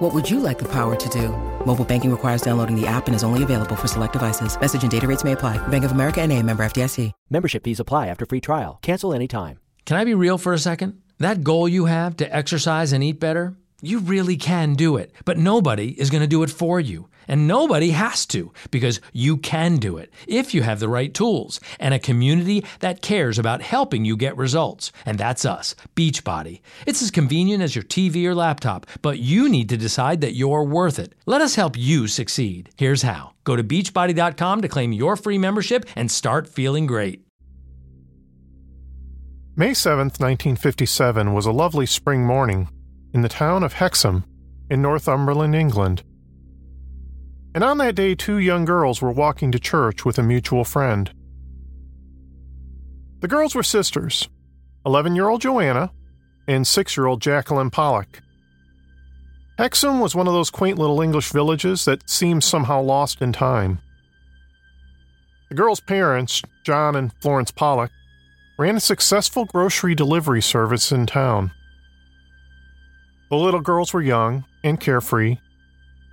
What would you like the power to do? Mobile banking requires downloading the app and is only available for select devices. Message and data rates may apply. Bank of America and a member FDIC. Membership fees apply after free trial. Cancel anytime. Can I be real for a second? That goal you have to exercise and eat better, you really can do it. But nobody is going to do it for you. And nobody has to because you can do it if you have the right tools and a community that cares about helping you get results. And that's us, Beachbody. It's as convenient as your TV or laptop, but you need to decide that you're worth it. Let us help you succeed. Here's how go to beachbody.com to claim your free membership and start feeling great. May 7th, 1957 was a lovely spring morning in the town of Hexham in Northumberland, England. And on that day, two young girls were walking to church with a mutual friend. The girls were sisters 11 year old Joanna and 6 year old Jacqueline Pollock. Hexham was one of those quaint little English villages that seems somehow lost in time. The girls' parents, John and Florence Pollock, ran a successful grocery delivery service in town. The little girls were young and carefree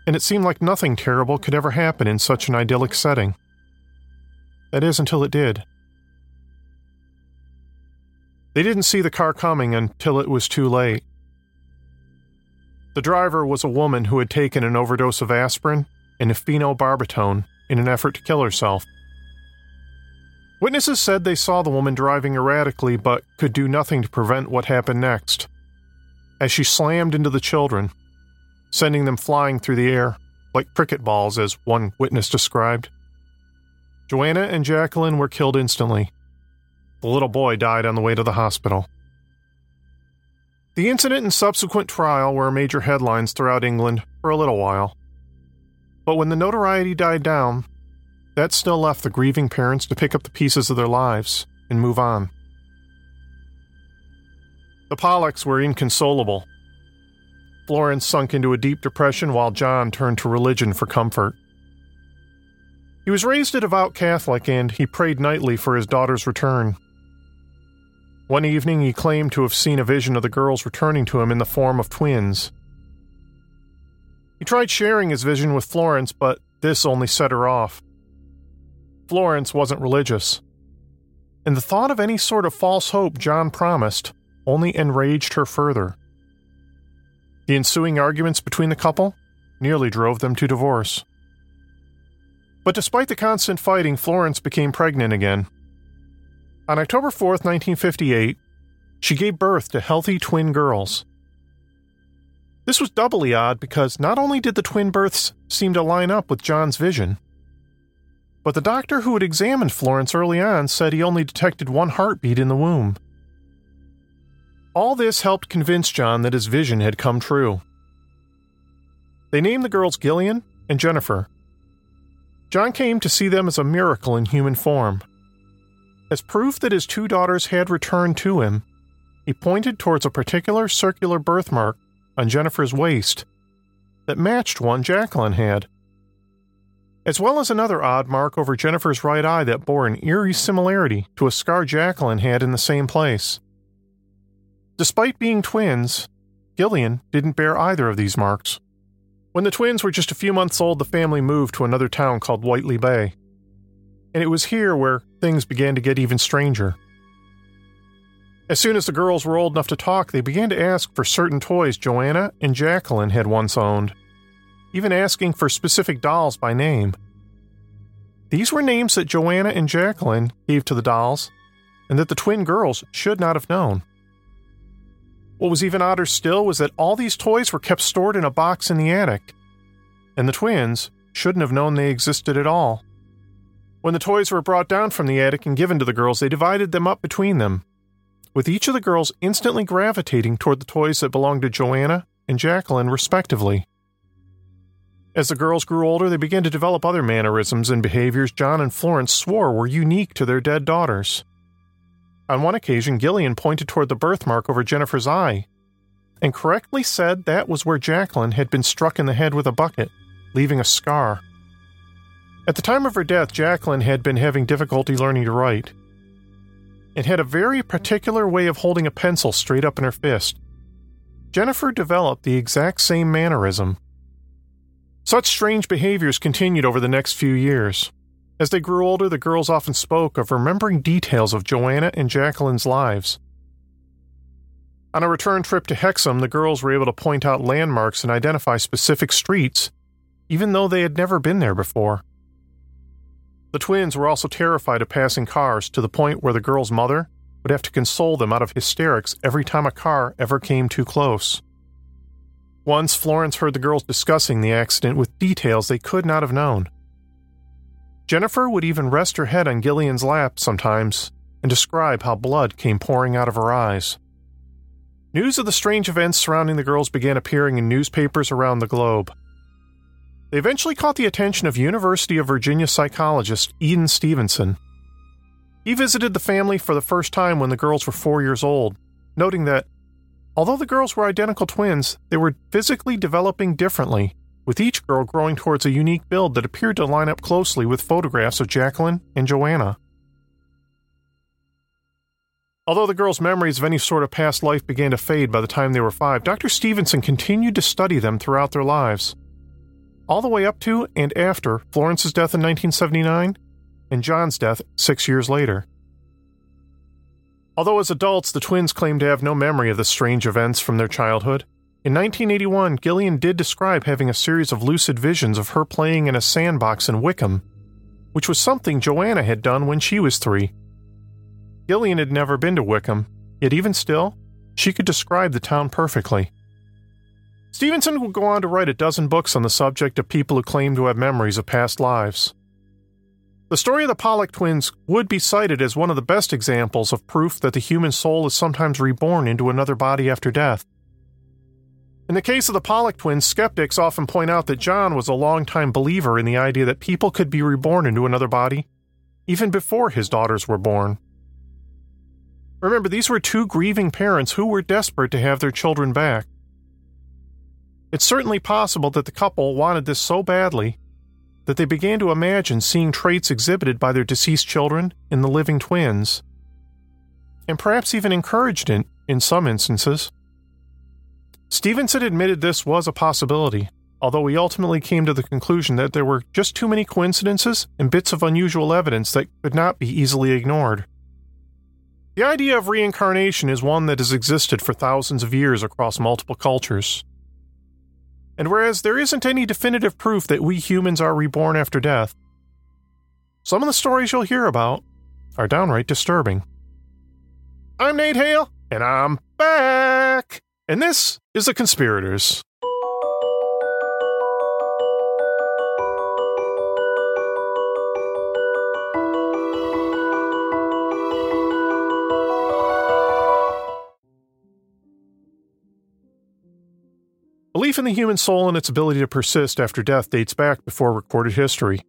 and it seemed like nothing terrible could ever happen in such an idyllic setting. That is, until it did. They didn't see the car coming until it was too late. The driver was a woman who had taken an overdose of aspirin and phenobarbital in an effort to kill herself. Witnesses said they saw the woman driving erratically but could do nothing to prevent what happened next. As she slammed into the children, sending them flying through the air, like cricket balls, as one witness described. Joanna and Jacqueline were killed instantly. The little boy died on the way to the hospital. The incident and subsequent trial were major headlines throughout England for a little while. But when the notoriety died down, that still left the grieving parents to pick up the pieces of their lives and move on. The Pollocks were inconsolable Florence sunk into a deep depression while John turned to religion for comfort. He was raised a devout Catholic and he prayed nightly for his daughter's return. One evening, he claimed to have seen a vision of the girls returning to him in the form of twins. He tried sharing his vision with Florence, but this only set her off. Florence wasn't religious, and the thought of any sort of false hope John promised only enraged her further. The ensuing arguments between the couple nearly drove them to divorce. But despite the constant fighting, Florence became pregnant again. On October 4, 1958, she gave birth to healthy twin girls. This was doubly odd because not only did the twin births seem to line up with John's vision, but the doctor who had examined Florence early on said he only detected one heartbeat in the womb. All this helped convince John that his vision had come true. They named the girls Gillian and Jennifer. John came to see them as a miracle in human form. As proof that his two daughters had returned to him, he pointed towards a particular circular birthmark on Jennifer's waist that matched one Jacqueline had, as well as another odd mark over Jennifer's right eye that bore an eerie similarity to a scar Jacqueline had in the same place. Despite being twins, Gillian didn't bear either of these marks. When the twins were just a few months old, the family moved to another town called Whitley Bay. And it was here where things began to get even stranger. As soon as the girls were old enough to talk, they began to ask for certain toys Joanna and Jacqueline had once owned, even asking for specific dolls by name. These were names that Joanna and Jacqueline gave to the dolls, and that the twin girls should not have known. What was even odder still was that all these toys were kept stored in a box in the attic, and the twins shouldn't have known they existed at all. When the toys were brought down from the attic and given to the girls, they divided them up between them, with each of the girls instantly gravitating toward the toys that belonged to Joanna and Jacqueline, respectively. As the girls grew older, they began to develop other mannerisms and behaviors John and Florence swore were unique to their dead daughters. On one occasion, Gillian pointed toward the birthmark over Jennifer's eye and correctly said that was where Jacqueline had been struck in the head with a bucket, leaving a scar. At the time of her death, Jacqueline had been having difficulty learning to write and had a very particular way of holding a pencil straight up in her fist. Jennifer developed the exact same mannerism. Such strange behaviors continued over the next few years. As they grew older, the girls often spoke of remembering details of Joanna and Jacqueline's lives. On a return trip to Hexham, the girls were able to point out landmarks and identify specific streets, even though they had never been there before. The twins were also terrified of passing cars to the point where the girl's mother would have to console them out of hysterics every time a car ever came too close. Once, Florence heard the girls discussing the accident with details they could not have known. Jennifer would even rest her head on Gillian's lap sometimes and describe how blood came pouring out of her eyes. News of the strange events surrounding the girls began appearing in newspapers around the globe. They eventually caught the attention of University of Virginia psychologist Ian Stevenson. He visited the family for the first time when the girls were four years old, noting that, although the girls were identical twins, they were physically developing differently, with each girl growing towards a unique build that appeared to line up closely with photographs of Jacqueline and Joanna. Although the girls' memories of any sort of past life began to fade by the time they were five, Dr. Stevenson continued to study them throughout their lives all the way up to and after Florence's death in 1979 and John's death six years later. Although as adults the twins claimed to have no memory of the strange events from their childhood, in 1981 Gillian did describe having a series of lucid visions of her playing in a sandbox in Wickham, which was something Joanna had done when she was three. Gillian had never been to Wickham, yet even still, she could describe the town perfectly. Stevenson would go on to write a dozen books on the subject of people who claim to have memories of past lives. The story of the Pollock twins would be cited as one of the best examples of proof that the human soul is sometimes reborn into another body after death. In the case of the Pollock twins, skeptics often point out that John was a longtime believer in the idea that people could be reborn into another body, even before his daughters were born. Remember, these were two grieving parents who were desperate to have their children back. It's certainly possible that the couple wanted this so badly that they began to imagine seeing traits exhibited by their deceased children in the living twins, and perhaps even encouraged it in some instances. Stevenson admitted this was a possibility, although he ultimately came to the conclusion that there were just too many coincidences and bits of unusual evidence that could not be easily ignored. The idea of reincarnation is one that has existed for thousands of years across multiple cultures. And whereas there isn't any definitive proof that we humans are reborn after death, some of the stories you'll hear about are downright disturbing. I'm Nate Hale, and I'm back! And this is The Conspirators. Belief in the human soul and its ability to persist after death dates back before recorded history.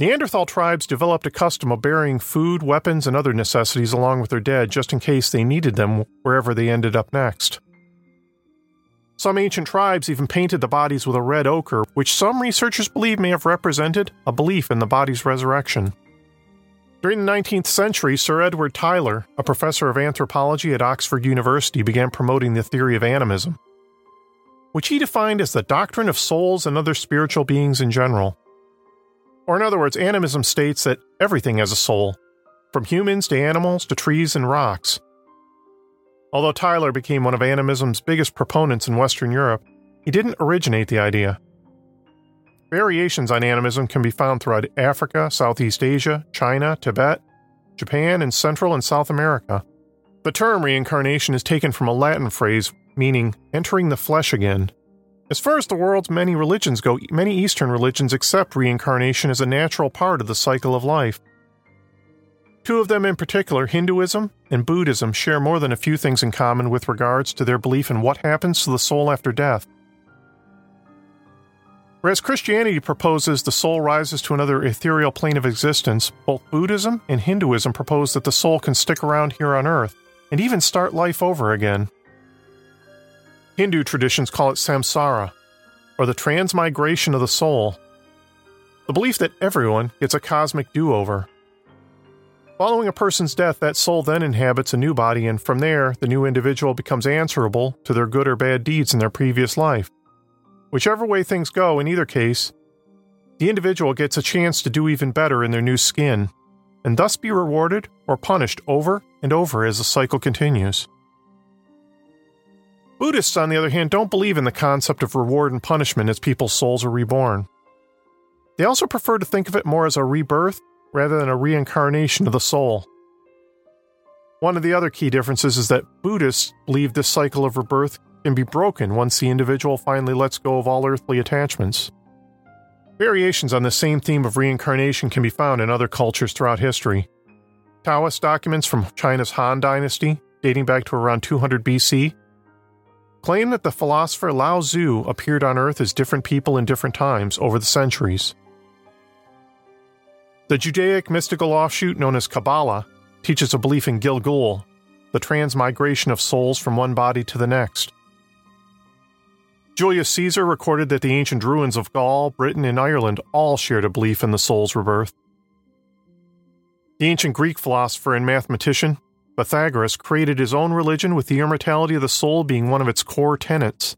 Neanderthal tribes developed a custom of burying food, weapons, and other necessities along with their dead just in case they needed them wherever they ended up next. Some ancient tribes even painted the bodies with a red ochre, which some researchers believe may have represented a belief in the body's resurrection. During the 19th century, Sir Edward Tylor, a professor of anthropology at Oxford University, began promoting the theory of animism which he defined as the doctrine of souls and other spiritual beings in general. Or, in other words, animism states that everything has a soul, from humans to animals to trees and rocks. Although Tylor became one of animism's biggest proponents in Western Europe, he didn't originate the idea. Variations on animism can be found throughout Africa, Southeast Asia, China, Tibet, Japan, and Central and South America. The term reincarnation is taken from a Latin phrase meaning entering the flesh again. As far as the world's many religions go, many Eastern religions accept reincarnation as a natural part of the cycle of life. Two of them in particular, Hinduism and Buddhism, share more than a few things in common with regards to their belief in what happens to the soul after death. Whereas Christianity proposes the soul rises to another ethereal plane of existence, both Buddhism and Hinduism propose that the soul can stick around here on earth and even start life over again. Hindu traditions call it samsara, or the transmigration of the soul, the belief that everyone gets a cosmic do over. Following a person's death, that soul then inhabits a new body, and from there, the new individual becomes answerable to their good or bad deeds in their previous life. Whichever way things go, in either case, the individual gets a chance to do even better in their new skin, and thus be rewarded or punished over and over as the cycle continues. Buddhists, on the other hand, don't believe in the concept of reward and punishment as people's souls are reborn. They also prefer to think of it more as a rebirth rather than a reincarnation of the soul. One of the other key differences is that Buddhists believe this cycle of rebirth can be broken once the individual finally lets go of all earthly attachments. Variations on the same theme of reincarnation can be found in other cultures throughout history. Taoist documents from China's Han Dynasty, dating back to around 200 BC, claim that the philosopher Lao Tzu appeared on Earth as different people in different times over the centuries. The Judaic mystical offshoot known as Kabbalah teaches a belief in Gilgul, the transmigration of souls from one body to the next. Julius Caesar recorded that the ancient ruins of Gaul, Britain, and Ireland all shared a belief in the soul's rebirth. The ancient Greek philosopher and mathematician, Pythagoras, created his own religion with the immortality of the soul being one of its core tenets.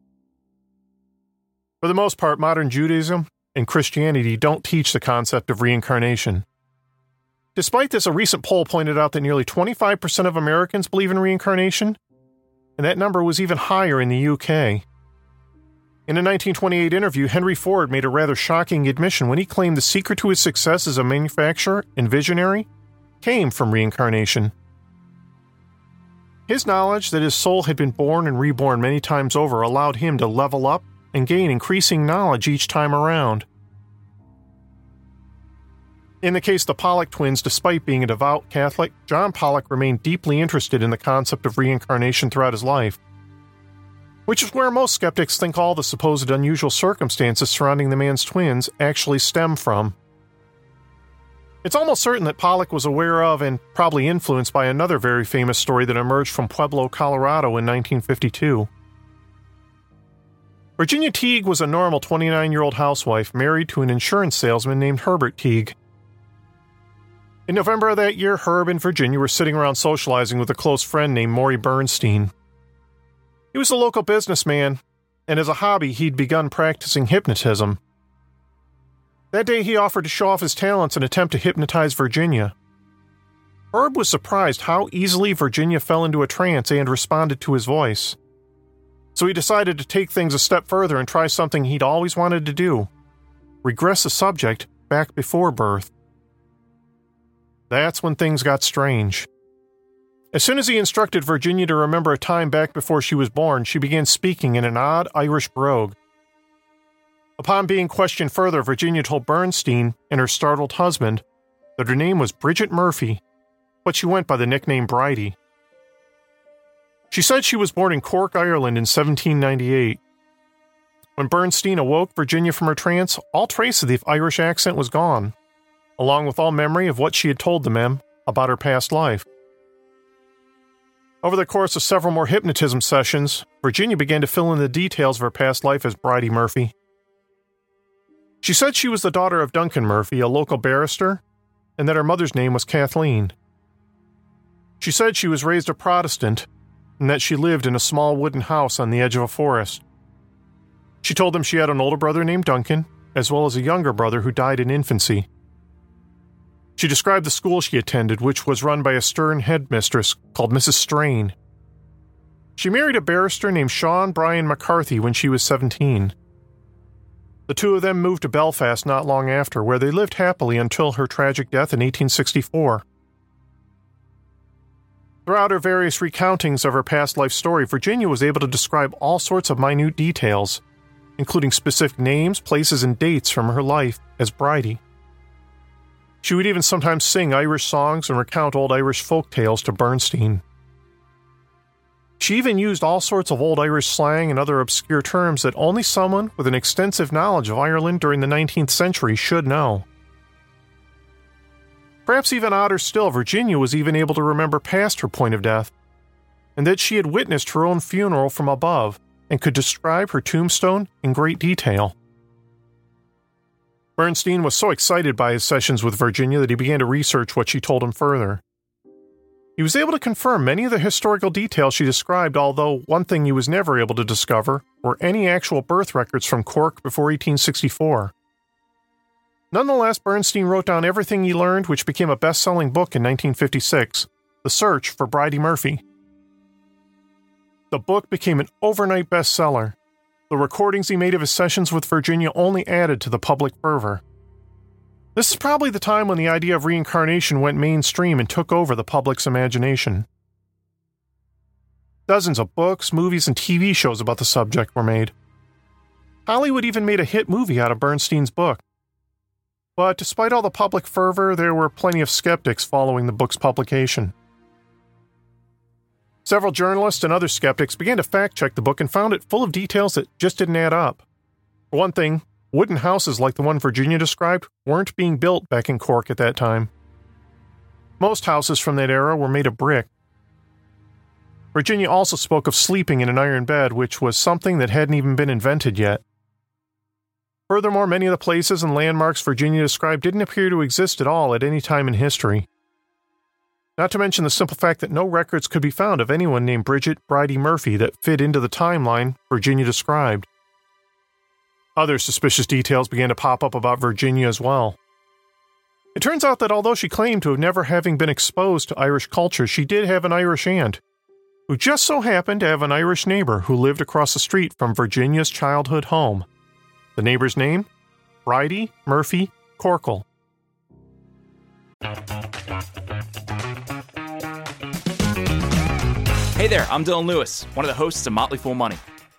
For the most part, modern Judaism and Christianity don't teach the concept of reincarnation. Despite this, a recent poll pointed out that nearly 25% of Americans believe in reincarnation, and that number was even higher in the UK. In a 1928 interview, Henry Ford made a rather shocking admission when he claimed the secret to his success as a manufacturer and visionary came from reincarnation. His knowledge that his soul had been born and reborn many times over allowed him to level up and gain increasing knowledge each time around. In the case of the Pollock twins, despite being a devout Catholic, John Pollock remained deeply interested in the concept of reincarnation throughout his life which is where most skeptics think all the supposed unusual circumstances surrounding the man's twins actually stem from. It's almost certain that Pollock was aware of and probably influenced by another very famous story that emerged from Pueblo, Colorado in 1952. Virginia Teague was a normal 29 year old housewife married to an insurance salesman named Herbert Teague. In November of that year, Herb and Virginia were sitting around socializing with a close friend named Morey Bernstein. He was a local businessman, and as a hobby, he'd begun practicing hypnotism. That day, he offered to show off his talents and attempt to hypnotize Virginia. Herb was surprised how easily Virginia fell into a trance and responded to his voice. So he decided to take things a step further and try something he'd always wanted to do regress a subject back before birth. That's when things got strange. As soon as he instructed Virginia to remember a time back before she was born, she began speaking in an odd Irish brogue. Upon being questioned further, Virginia told Bernstein and her startled husband that her name was Bridget Murphy, but she went by the nickname Bridey. She said she was born in Cork, Ireland in 1798. When Bernstein awoke Virginia from her trance, all trace of the Irish accent was gone, along with all memory of what she had told the men about her past life. Over the course of several more hypnotism sessions, Virginia began to fill in the details of her past life as Bridey Murphy. She said she was the daughter of Duncan Murphy, a local barrister, and that her mother's name was Kathleen. She said she was raised a Protestant and that she lived in a small wooden house on the edge of a forest. She told them she had an older brother named Duncan, as well as a younger brother who died in infancy. She described the school she attended, which was run by a stern headmistress called Mrs. Strain. She married a barrister named Sean Brian McCarthy when she was 17. The two of them moved to Belfast not long after, where they lived happily until her tragic death in 1864. Throughout her various recountings of her past life story, Virginia was able to describe all sorts of minute details, including specific names, places, and dates from her life as Bridey. She would even sometimes sing Irish songs and recount old Irish folk tales to Bernstein. She even used all sorts of old Irish slang and other obscure terms that only someone with an extensive knowledge of Ireland during the 19th century should know. Perhaps even odder still, Virginia was even able to remember past her point of death, and that she had witnessed her own funeral from above and could describe her tombstone in great detail. Bernstein was so excited by his sessions with Virginia that he began to research what she told him further. He was able to confirm many of the historical details she described, although one thing he was never able to discover were any actual birth records from Cork before 1864. Nonetheless, Bernstein wrote down everything he learned, which became a best selling book in 1956 The Search for Bridey Murphy. The book became an overnight bestseller. The recordings he made of his sessions with Virginia only added to the public fervor. This is probably the time when the idea of reincarnation went mainstream and took over the public's imagination. Dozens of books, movies, and TV shows about the subject were made. Hollywood even made a hit movie out of Bernstein's book. But despite all the public fervor, there were plenty of skeptics following the book's publication. Several journalists and other skeptics began to fact check the book and found it full of details that just didn't add up. For one thing, wooden houses like the one Virginia described weren't being built back in Cork at that time. Most houses from that era were made of brick. Virginia also spoke of sleeping in an iron bed, which was something that hadn't even been invented yet. Furthermore, many of the places and landmarks Virginia described didn't appear to exist at all at any time in history. Not to mention the simple fact that no records could be found of anyone named Bridget Bridey Murphy that fit into the timeline Virginia described. Other suspicious details began to pop up about Virginia as well. It turns out that although she claimed to have never having been exposed to Irish culture, she did have an Irish aunt, who just so happened to have an Irish neighbor who lived across the street from Virginia's childhood home. The neighbor's name? Bridey Murphy Corkle. Hey there, I'm Dylan Lewis, one of the hosts of Motley Fool Money.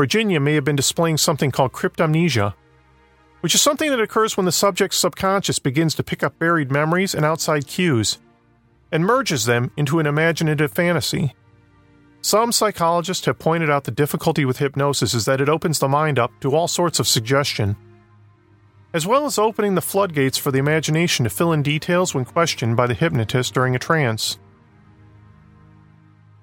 Virginia may have been displaying something called cryptomnesia, which is something that occurs when the subject's subconscious begins to pick up buried memories and outside cues and merges them into an imaginative fantasy. Some psychologists have pointed out the difficulty with hypnosis is that it opens the mind up to all sorts of suggestion, as well as opening the floodgates for the imagination to fill in details when questioned by the hypnotist during a trance.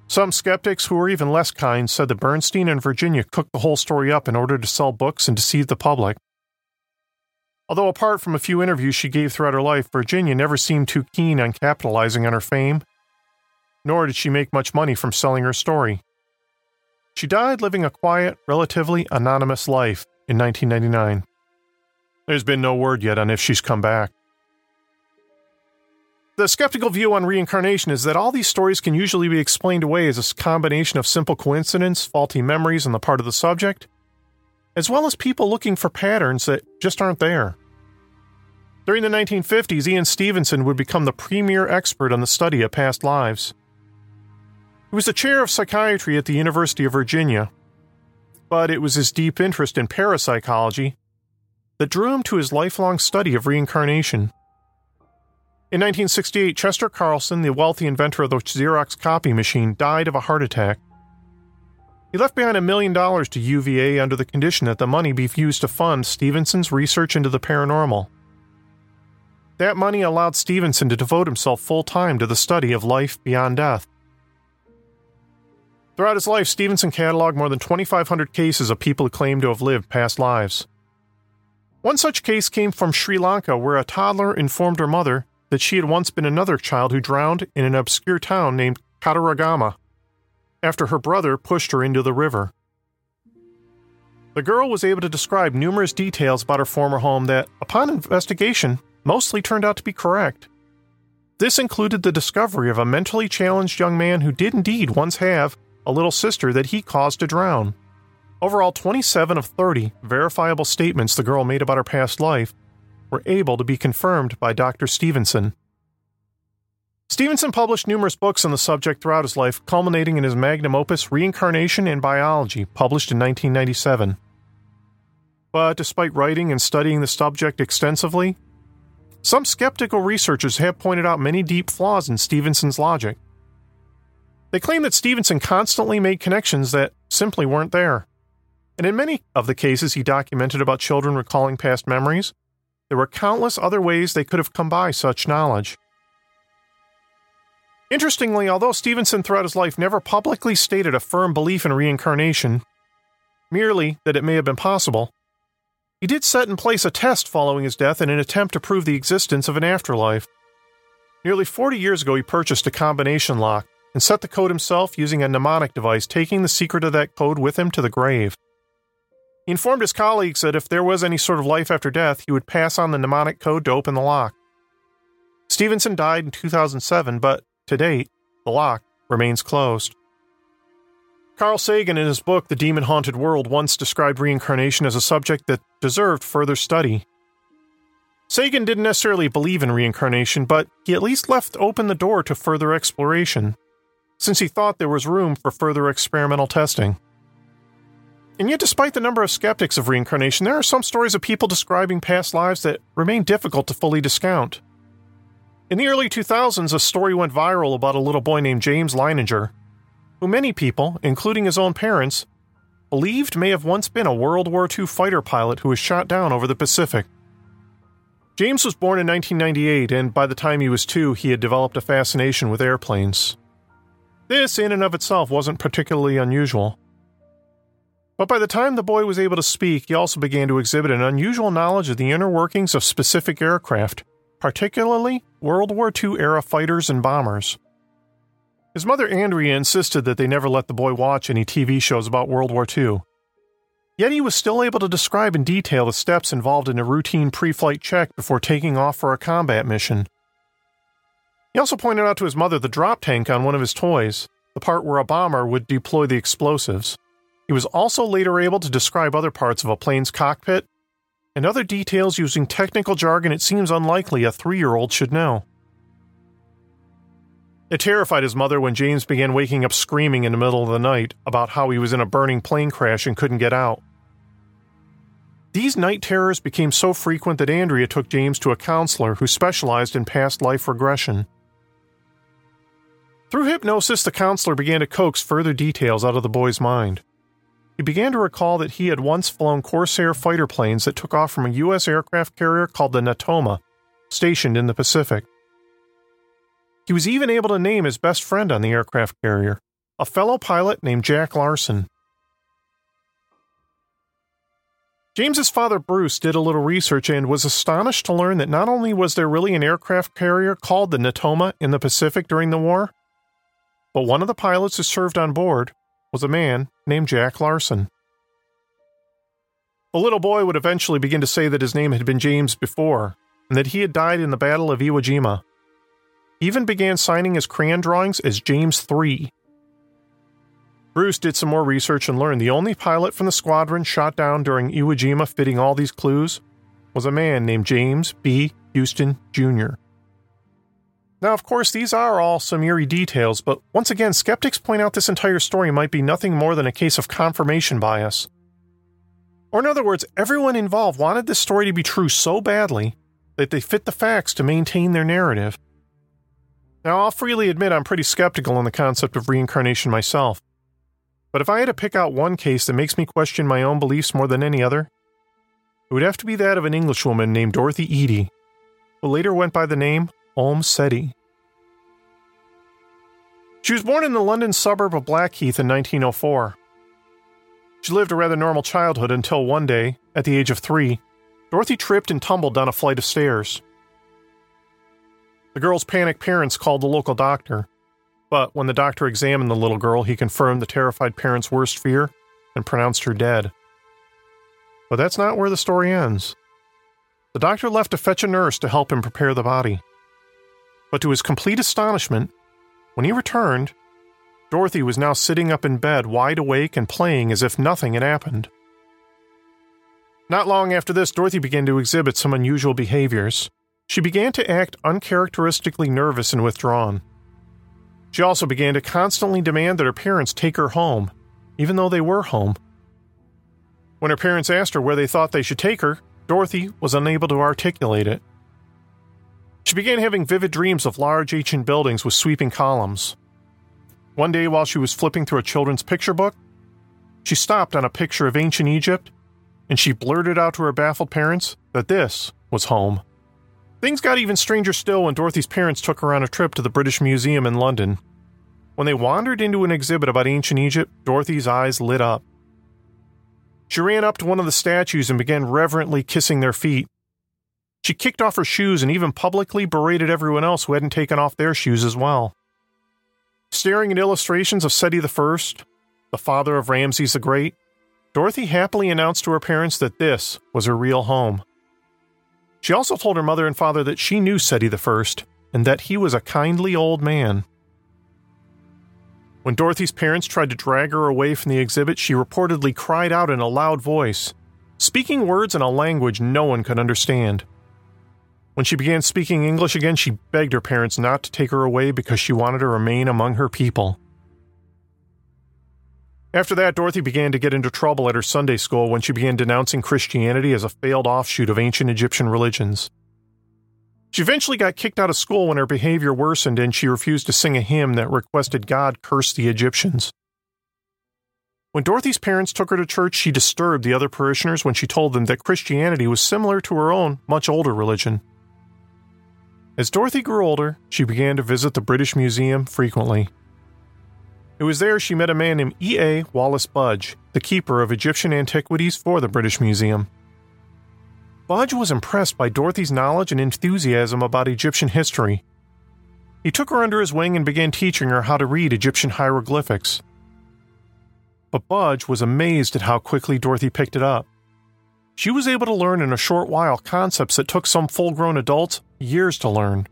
Some skeptics who were even less kind said that Bernstein and Virginia cooked the whole story up in order to sell books and deceive the public. Although, apart from a few interviews she gave throughout her life, Virginia never seemed too keen on capitalizing on her fame nor did she make much money from selling her story. She died living a quiet, relatively anonymous life in 1999. There's been no word yet on if she's come back. The skeptical view on reincarnation is that all these stories can usually be explained away as a combination of simple coincidence, faulty memories on the part of the subject, as well as people looking for patterns that just aren't there. During the 1950s, Ian Stevenson would become the premier expert on the study of past lives. He was the chair of psychiatry at the University of Virginia, but it was his deep interest in parapsychology that drew him to his lifelong study of reincarnation. In 1968, Chester Carlson, the wealthy inventor of the Xerox copy machine, died of a heart attack. He left behind a million dollars to UVA under the condition that the money be used to fund Stevenson's research into the paranormal. That money allowed Stevenson to devote himself full time to the study of life beyond death. Throughout his life, Stevenson cataloged more than 2,500 cases of people who claimed to have lived past lives. One such case came from Sri Lanka, where a toddler informed her mother that she had once been another child who drowned in an obscure town named Kataragama after her brother pushed her into the river. The girl was able to describe numerous details about her former home that, upon investigation, mostly turned out to be correct. This included the discovery of a mentally challenged young man who did indeed once have a little sister that he caused to drown. Overall, 27 of 30 verifiable statements the girl made about her past life were able to be confirmed by Dr. Stevenson. Stevenson published numerous books on the subject throughout his life, culminating in his magnum opus Reincarnation in Biology, published in 1997. But despite writing and studying the subject extensively, some skeptical researchers have pointed out many deep flaws in Stevenson's logic. They claim that Stevenson constantly made connections that simply weren't there. And in many of the cases he documented about children recalling past memories, there were countless other ways they could have come by such knowledge. Interestingly, although Stevenson throughout his life never publicly stated a firm belief in reincarnation, merely that it may have been possible, he did set in place a test following his death in an attempt to prove the existence of an afterlife. Nearly 40 years ago, he purchased a combination lock and set the code himself using a mnemonic device, taking the secret of that code with him to the grave. He informed his colleagues that if there was any sort of life after death, he would pass on the mnemonic code to open the lock. Stevenson died in 2007, but to date, the lock remains closed. Carl Sagan, in his book The Demon Haunted World, once described reincarnation as a subject that deserved further study. Sagan didn't necessarily believe in reincarnation, but he at least left open the door to further exploration, since he thought there was room for further experimental testing. And yet, despite the number of skeptics of reincarnation, there are some stories of people describing past lives that remain difficult to fully discount. In the early 2000s, a story went viral about a little boy named James Leininger, who many people, including his own parents, believed may have once been a World War II fighter pilot who was shot down over the Pacific. James was born in 1998, and by the time he was two, he had developed a fascination with airplanes. This, in and of itself, wasn't particularly unusual. But by the time the boy was able to speak, he also began to exhibit an unusual knowledge of the inner workings of specific aircraft particularly World War II era fighters and bombers. His mother Andrea insisted that they never let the boy watch any TV shows about World War II. Yet he was still able to describe in detail the steps involved in a routine pre flight check before taking off for a combat mission. He also pointed out to his mother the drop tank on one of his toys, the part where a bomber would deploy the explosives. He was also later able to describe other parts of a plane's cockpit and other details using technical jargon it seems unlikely a three year old should know. It terrified his mother when James began waking up screaming in the middle of the night about how he was in a burning plane crash and couldn't get out. These night terrors became so frequent that Andrea took James to a counselor who specialized in past life regression. Through hypnosis, the counselor began to coax further details out of the boy's mind. He began to recall that he had once flown Corsair fighter planes that took off from a U.S. aircraft carrier called the Natoma, stationed in the Pacific. He was even able to name his best friend on the aircraft carrier, a fellow pilot named Jack Larson. James's father Bruce did a little research and was astonished to learn that not only was there really an aircraft carrier called the Natoma in the Pacific during the war, but one of the pilots who served on board was a man named Jack Larson. The little boy would eventually begin to say that his name had been James before, and that he had died in the Battle of Iwo Jima. He even began signing his crayon drawings as James III. Bruce did some more research and learned the only pilot from the squadron shot down during Iwo Jima fitting all these clues was a man named James B. Huston Jr. Now, of course, these are all some eerie details, but once again, skeptics point out this entire story might be nothing more than a case of confirmation bias. Or, in other words, everyone involved wanted this story to be true so badly that they fit the facts to maintain their narrative. Now, I'll freely admit I'm pretty skeptical on the concept of reincarnation myself. But if I had to pick out one case that makes me question my own beliefs more than any other, it would have to be that of an Englishwoman named Dorothy Eady, who later went by the name Omm Sety. She was born in the London suburb of Blackheath in 1904. She lived a rather normal childhood until one day, at the age of three, Dorothy tripped and tumbled down a flight of stairs. The girl's panicked parents called the local doctor, but when the doctor examined the little girl, he confirmed the terrified parents' worst fear and pronounced her dead. But that's not where the story ends. The doctor left to fetch a nurse to help him prepare the body. But to his complete astonishment, when he returned, Dorothy was now sitting up in bed, wide awake and playing as if nothing had happened. Not long after this, Dorothy began to exhibit some unusual behaviors. She began to act uncharacteristically nervous and withdrawn. She also began to constantly demand that her parents take her home, even though they were home. When her parents asked her where they thought they should take her, Dorothy was unable to articulate it. She began having vivid dreams of large ancient buildings with sweeping columns. One day, while she was flipping through a children's picture book, she stopped on a picture of ancient Egypt and she blurted out to her baffled parents that this was home. Things got even stranger still when Dorothy's parents took her on a trip to the British Museum in London. When they wandered into an exhibit about ancient Egypt, Dorothy's eyes lit up. She ran up to one of the statues and began reverently kissing their feet. She kicked off her shoes and even publicly berated everyone else who hadn't taken off their shoes as well. Staring at illustrations of Seti I, the father of Ramses the Great, Dorothy happily announced to her parents that this was her real home. She also told her mother and father that she knew Seti I and that he was a kindly old man. When Dorothy's parents tried to drag her away from the exhibit, she reportedly cried out in a loud voice, speaking words in a language no one could understand. When she began speaking English again, she begged her parents not to take her away because she wanted to remain among her people. After that, Dorothy began to get into trouble at her Sunday school when she began denouncing Christianity as a failed offshoot of ancient Egyptian religions. She eventually got kicked out of school when her behavior worsened and she refused to sing a hymn that requested God curse the Egyptians. When Dorothy's parents took her to church, she disturbed the other parishioners when she told them that Christianity was similar to her own, much older religion. As Dorothy grew older, she began to visit the British Museum frequently. It was there she met a man named E.A. Wallace Budge, the keeper of Egyptian antiquities for the British Museum. Budge was impressed by Dorothy's knowledge and enthusiasm about Egyptian history. He took her under his wing and began teaching her how to read Egyptian hieroglyphics. But Budge was amazed at how quickly Dorothy picked it up. She was able to learn in a short while concepts that took some full grown adults years to learn.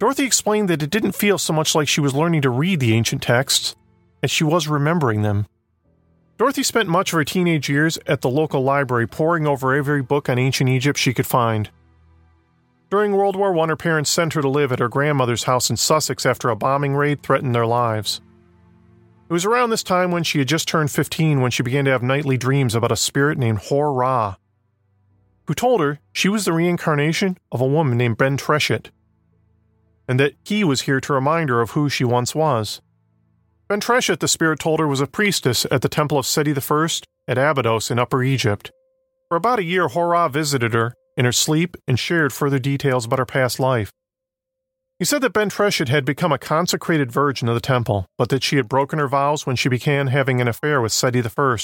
Dorothy explained that it didn't feel so much like she was learning to read the ancient texts as she was remembering them. Dorothy spent much of her teenage years at the local library poring over every book on ancient Egypt she could find. During World War I, her parents sent her to live at her grandmother's house in Sussex after a bombing raid threatened their lives. It was around this time when she had just turned 15 when she began to have nightly dreams about a spirit named Hor Ra, who told her she was the reincarnation of a woman named Ben Treshet and that he was here to remind her of who she once was. Ben Treshet, the spirit told her, was a priestess at the temple of Seti I at Abydos in Upper Egypt. For about a year, Hor Ra visited her in her sleep and shared further details about her past life. He said that Ben Treshet had become a consecrated virgin of the temple, but that she had broken her vows when she began having an affair with Seti I.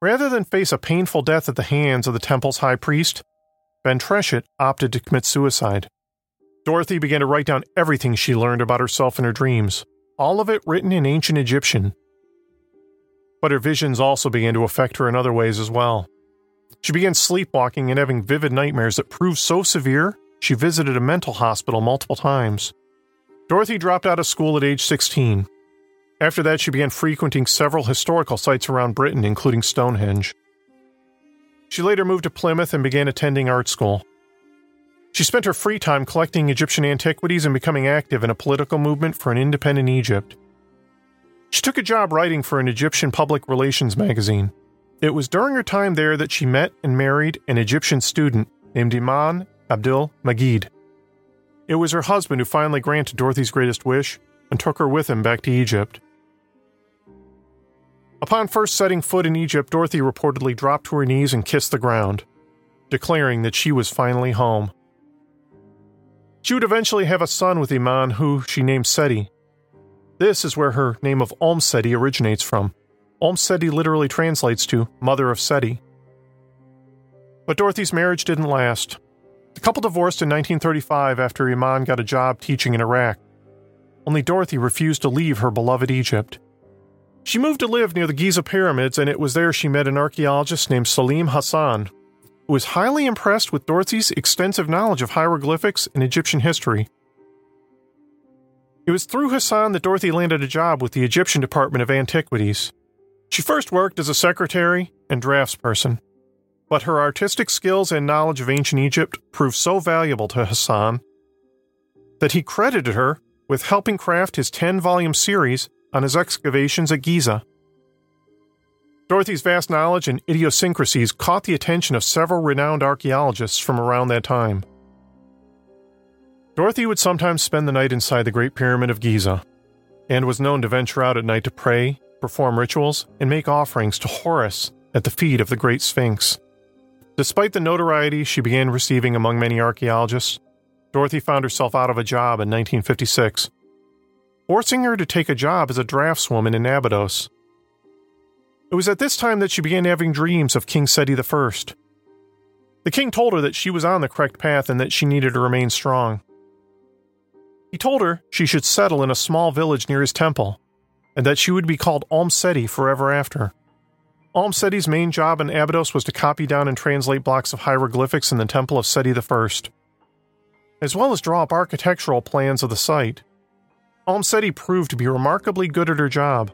Rather than face a painful death at the hands of the temple's high priest, Ben Treshet opted to commit suicide. Dorothy began to write down everything she learned about herself in her dreams, all of it written in ancient Egyptian. But her visions also began to affect her in other ways as well. She began sleepwalking and having vivid nightmares that proved so severe she visited a mental hospital multiple times. Dorothy dropped out of school at age 16. After that, she began frequenting several historical sites around Britain, including Stonehenge. She later moved to Plymouth and began attending art school. She spent her free time collecting Egyptian antiquities and becoming active in a political movement for an independent Egypt. She took a job writing for an Egyptian public relations magazine. It was during her time there that she met and married an Egyptian student named Iman Abdul Magid. It was her husband who finally granted Dorothy's greatest wish and took her with him back to Egypt. Upon first setting foot in Egypt, Dorothy reportedly dropped to her knees and kissed the ground, declaring that she was finally home. She would eventually have a son with Iman who she named Seti. This is where her name of Omm Sety originates from. Omm Sety literally translates to Mother of Seti. But Dorothy's marriage didn't last. The couple divorced in 1935 after Iman got a job teaching in Iraq. Only Dorothy refused to leave her beloved Egypt. She moved to live near the Giza pyramids, and it was there she met an archaeologist named Selim Hassan, who was highly impressed with Dorothy's extensive knowledge of hieroglyphics and Egyptian history. It was through Hassan that Dorothy landed a job with the Egyptian Department of Antiquities. She first worked as a secretary and draftsperson, but her artistic skills and knowledge of ancient Egypt proved so valuable to Hassan that he credited her with helping craft his 10 volume series on his excavations at Giza. Dorothy's vast knowledge and idiosyncrasies caught the attention of several renowned archaeologists from around that time. Dorothy would sometimes spend the night inside the Great Pyramid of Giza, and was known to venture out at night to pray, perform rituals, and make offerings to Horus at the feet of the Great Sphinx. Despite the notoriety she began receiving among many archaeologists, Dorothy found herself out of a job in 1956, forcing her to take a job as a draftswoman in Abydos. It was at this time that she began having dreams of King Seti I. The king told her that she was on the correct path and that she needed to remain strong. He told her she should settle in a small village near his temple, and that she would be called Omm Sety forever after. Omm Sety's main job in Abydos was to copy down and translate blocks of hieroglyphics in the temple of Seti I, as well as draw up architectural plans of the site. Omm Sety proved to be remarkably good at her job,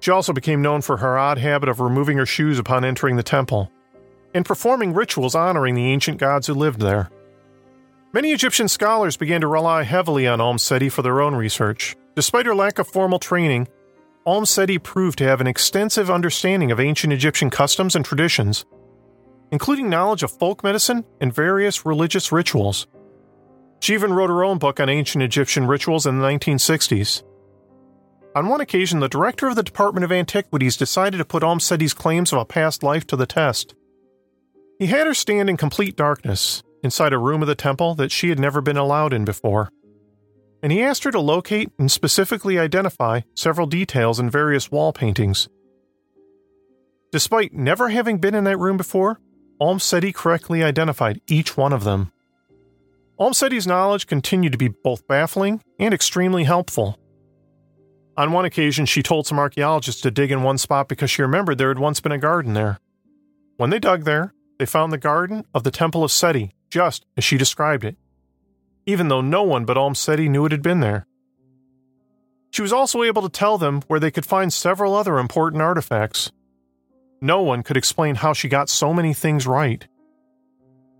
she also became known for her odd habit of removing her shoes upon entering the temple and performing rituals honoring the ancient gods who lived there. Many Egyptian scholars began to rely heavily on Omm Sety for their own research. Despite her lack of formal training, Sety proved to have an extensive understanding of ancient Egyptian customs and traditions, including knowledge of folk medicine and various religious rituals. She even wrote her own book on ancient Egyptian rituals in the 1960s. On one occasion, the director of the Department of Antiquities decided to put Omm claims of a past life to the test. He had her stand in complete darkness, inside a room of the temple that she had never been allowed in before. And he asked her to locate and specifically identify several details in various wall paintings. Despite never having been in that room before, Omm Sety correctly identified each one of them. Omm Sety's knowledge continued to be both baffling and extremely helpful. On one occasion, she told some archaeologists to dig in one spot because she remembered there had once been a garden there. When they dug there, they found the garden of the Temple of Seti, just as she described it, even though no one but Omm Sety knew it had been there. She was also able to tell them where they could find several other important artifacts. No one could explain how she got so many things right.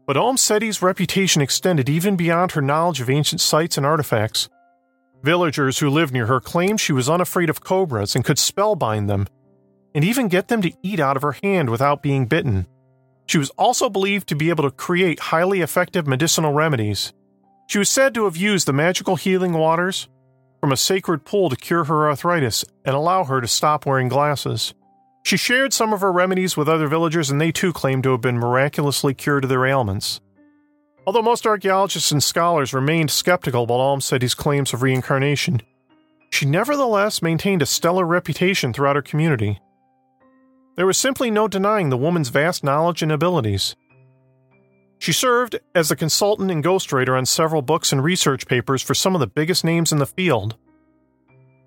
But Omm Sety's reputation extended even beyond her knowledge of ancient sites and artifacts. Villagers who lived near her claimed she was unafraid of cobras and could spellbind them, and even get them to eat out of her hand without being bitten. She was also believed to be able to create highly effective medicinal remedies. She was said to have used the magical healing waters from a sacred pool to cure her arthritis and allow her to stop wearing glasses. She shared some of her remedies with other villagers, and they too claimed to have been miraculously cured of their ailments. Although most archaeologists and scholars remained skeptical about Omm claims of reincarnation, she nevertheless maintained a stellar reputation throughout her community. There was simply no denying the woman's vast knowledge and abilities. She served as a consultant and ghostwriter on several books and research papers for some of the biggest names in the field.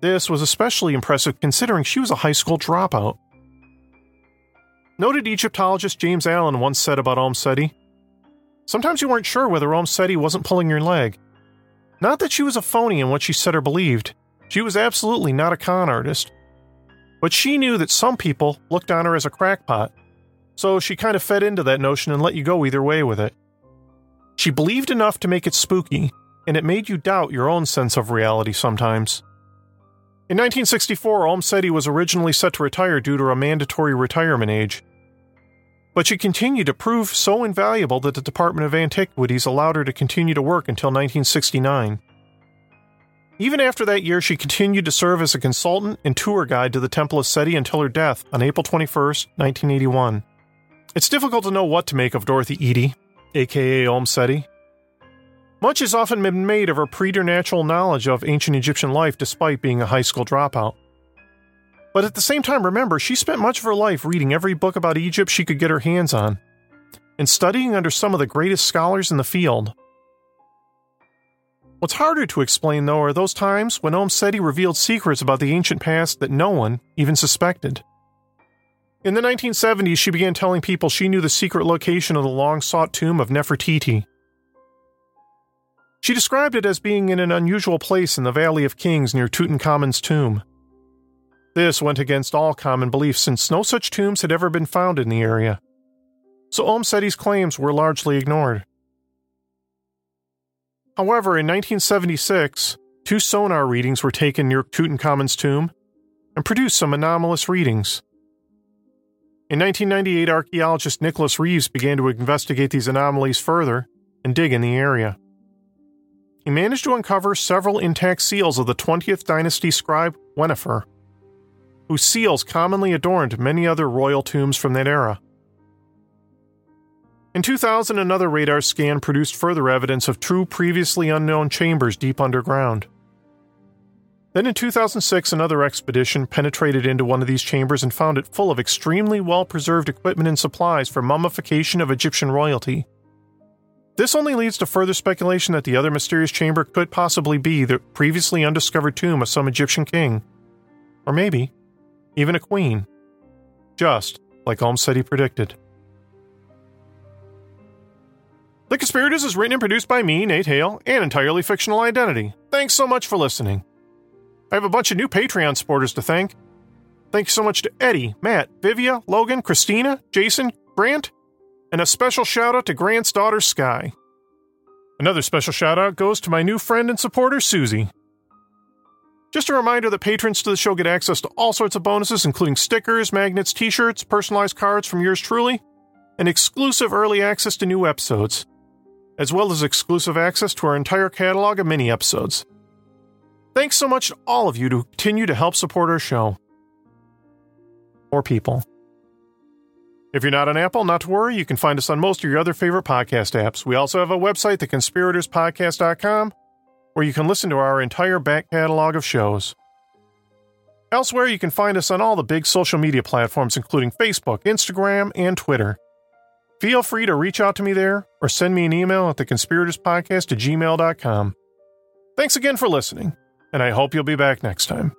This was especially impressive considering she was a high school dropout. Noted Egyptologist James Allen once said about Omm Sety Sometimes you weren't sure whether Omm Sety wasn't pulling your leg. Not that she was a phony in what she said or believed. She was absolutely not a con artist. But she knew that some people looked on her as a crackpot, so she kind of fed into that notion and let you go either way with it. She believed enough to make it spooky, and it made you doubt your own sense of reality sometimes. In 1964, Omm Sety was originally set to retire due to a mandatory retirement age, but she continued to prove so invaluable that the Department of Antiquities allowed her to continue to work until 1969. Even after that year, she continued to serve as a consultant and tour guide to the Temple of Seti until her death on April 21, 1981. It's difficult to know what to make of Dorothy Eady, aka Omm. Much has often been made of her preternatural knowledge of ancient Egyptian life despite being a high school dropout. But at the same time, remember, she spent much of her life reading every book about Egypt she could get her hands on, and studying under some of the greatest scholars in the field. What's harder to explain, though, are those times when Omm revealed secrets about the ancient past that no one even suspected. In the 1970s, she began telling people she knew the secret location of the long sought tomb of Nefertiti. She described it as being in an unusual place in the Valley of Kings near Tutankhamun's tomb. This went against all common belief since no such tombs had ever been found in the area. So Omm Sety's claims were largely ignored. However, in 1976, two sonar readings were taken near Tutankhamun's tomb and produced some anomalous readings. In 1998, archaeologist Nicholas Reeves began to investigate these anomalies further and dig in the area. He managed to uncover several intact seals of the 20th dynasty scribe Wenifer, whose seals commonly adorned many other royal tombs from that era. In 2000, another radar scan produced further evidence of two previously unknown chambers deep underground. Then in 2006, another expedition penetrated into one of these chambers and found it full of extremely well preserved equipment and supplies for mummification of Egyptian royalty. This only leads to further speculation that the other mysterious chamber could possibly be the previously undiscovered tomb of some Egyptian king. Or maybe, even a queen. Just like Omm Sety predicted. The Conspirators is written and produced by me, Nate Hale, an entirely fictional identity. Thanks so much for listening. I have a bunch of new Patreon supporters to thank. Thank you so much to Eddie, Matt, Vivia, Logan, Christina, Jason, Grant, and a special shout out to Grant's daughter, Sky. Another special shout out goes to my new friend and supporter, Susie. Just a reminder that patrons to the show get access to all sorts of bonuses, including stickers, magnets, t shirts, personalized cards from yours truly, and exclusive early access to new episodes, as well as exclusive access to our entire catalog of mini episodes. Thanks so much to all of you to continue to help support our show. Or people. If you're not on Apple, not to worry, you can find us on most of your other favorite podcast apps. We also have a website, theconspiratorspodcast.com, where you can listen to our entire back catalog of shows. Elsewhere, you can find us on all the big social media platforms, including Facebook, Instagram, and Twitter. Feel free to reach out to me there or send me an email at theconspiratorspodcast at gmail.com. Thanks again for listening and I hope you'll be back next time.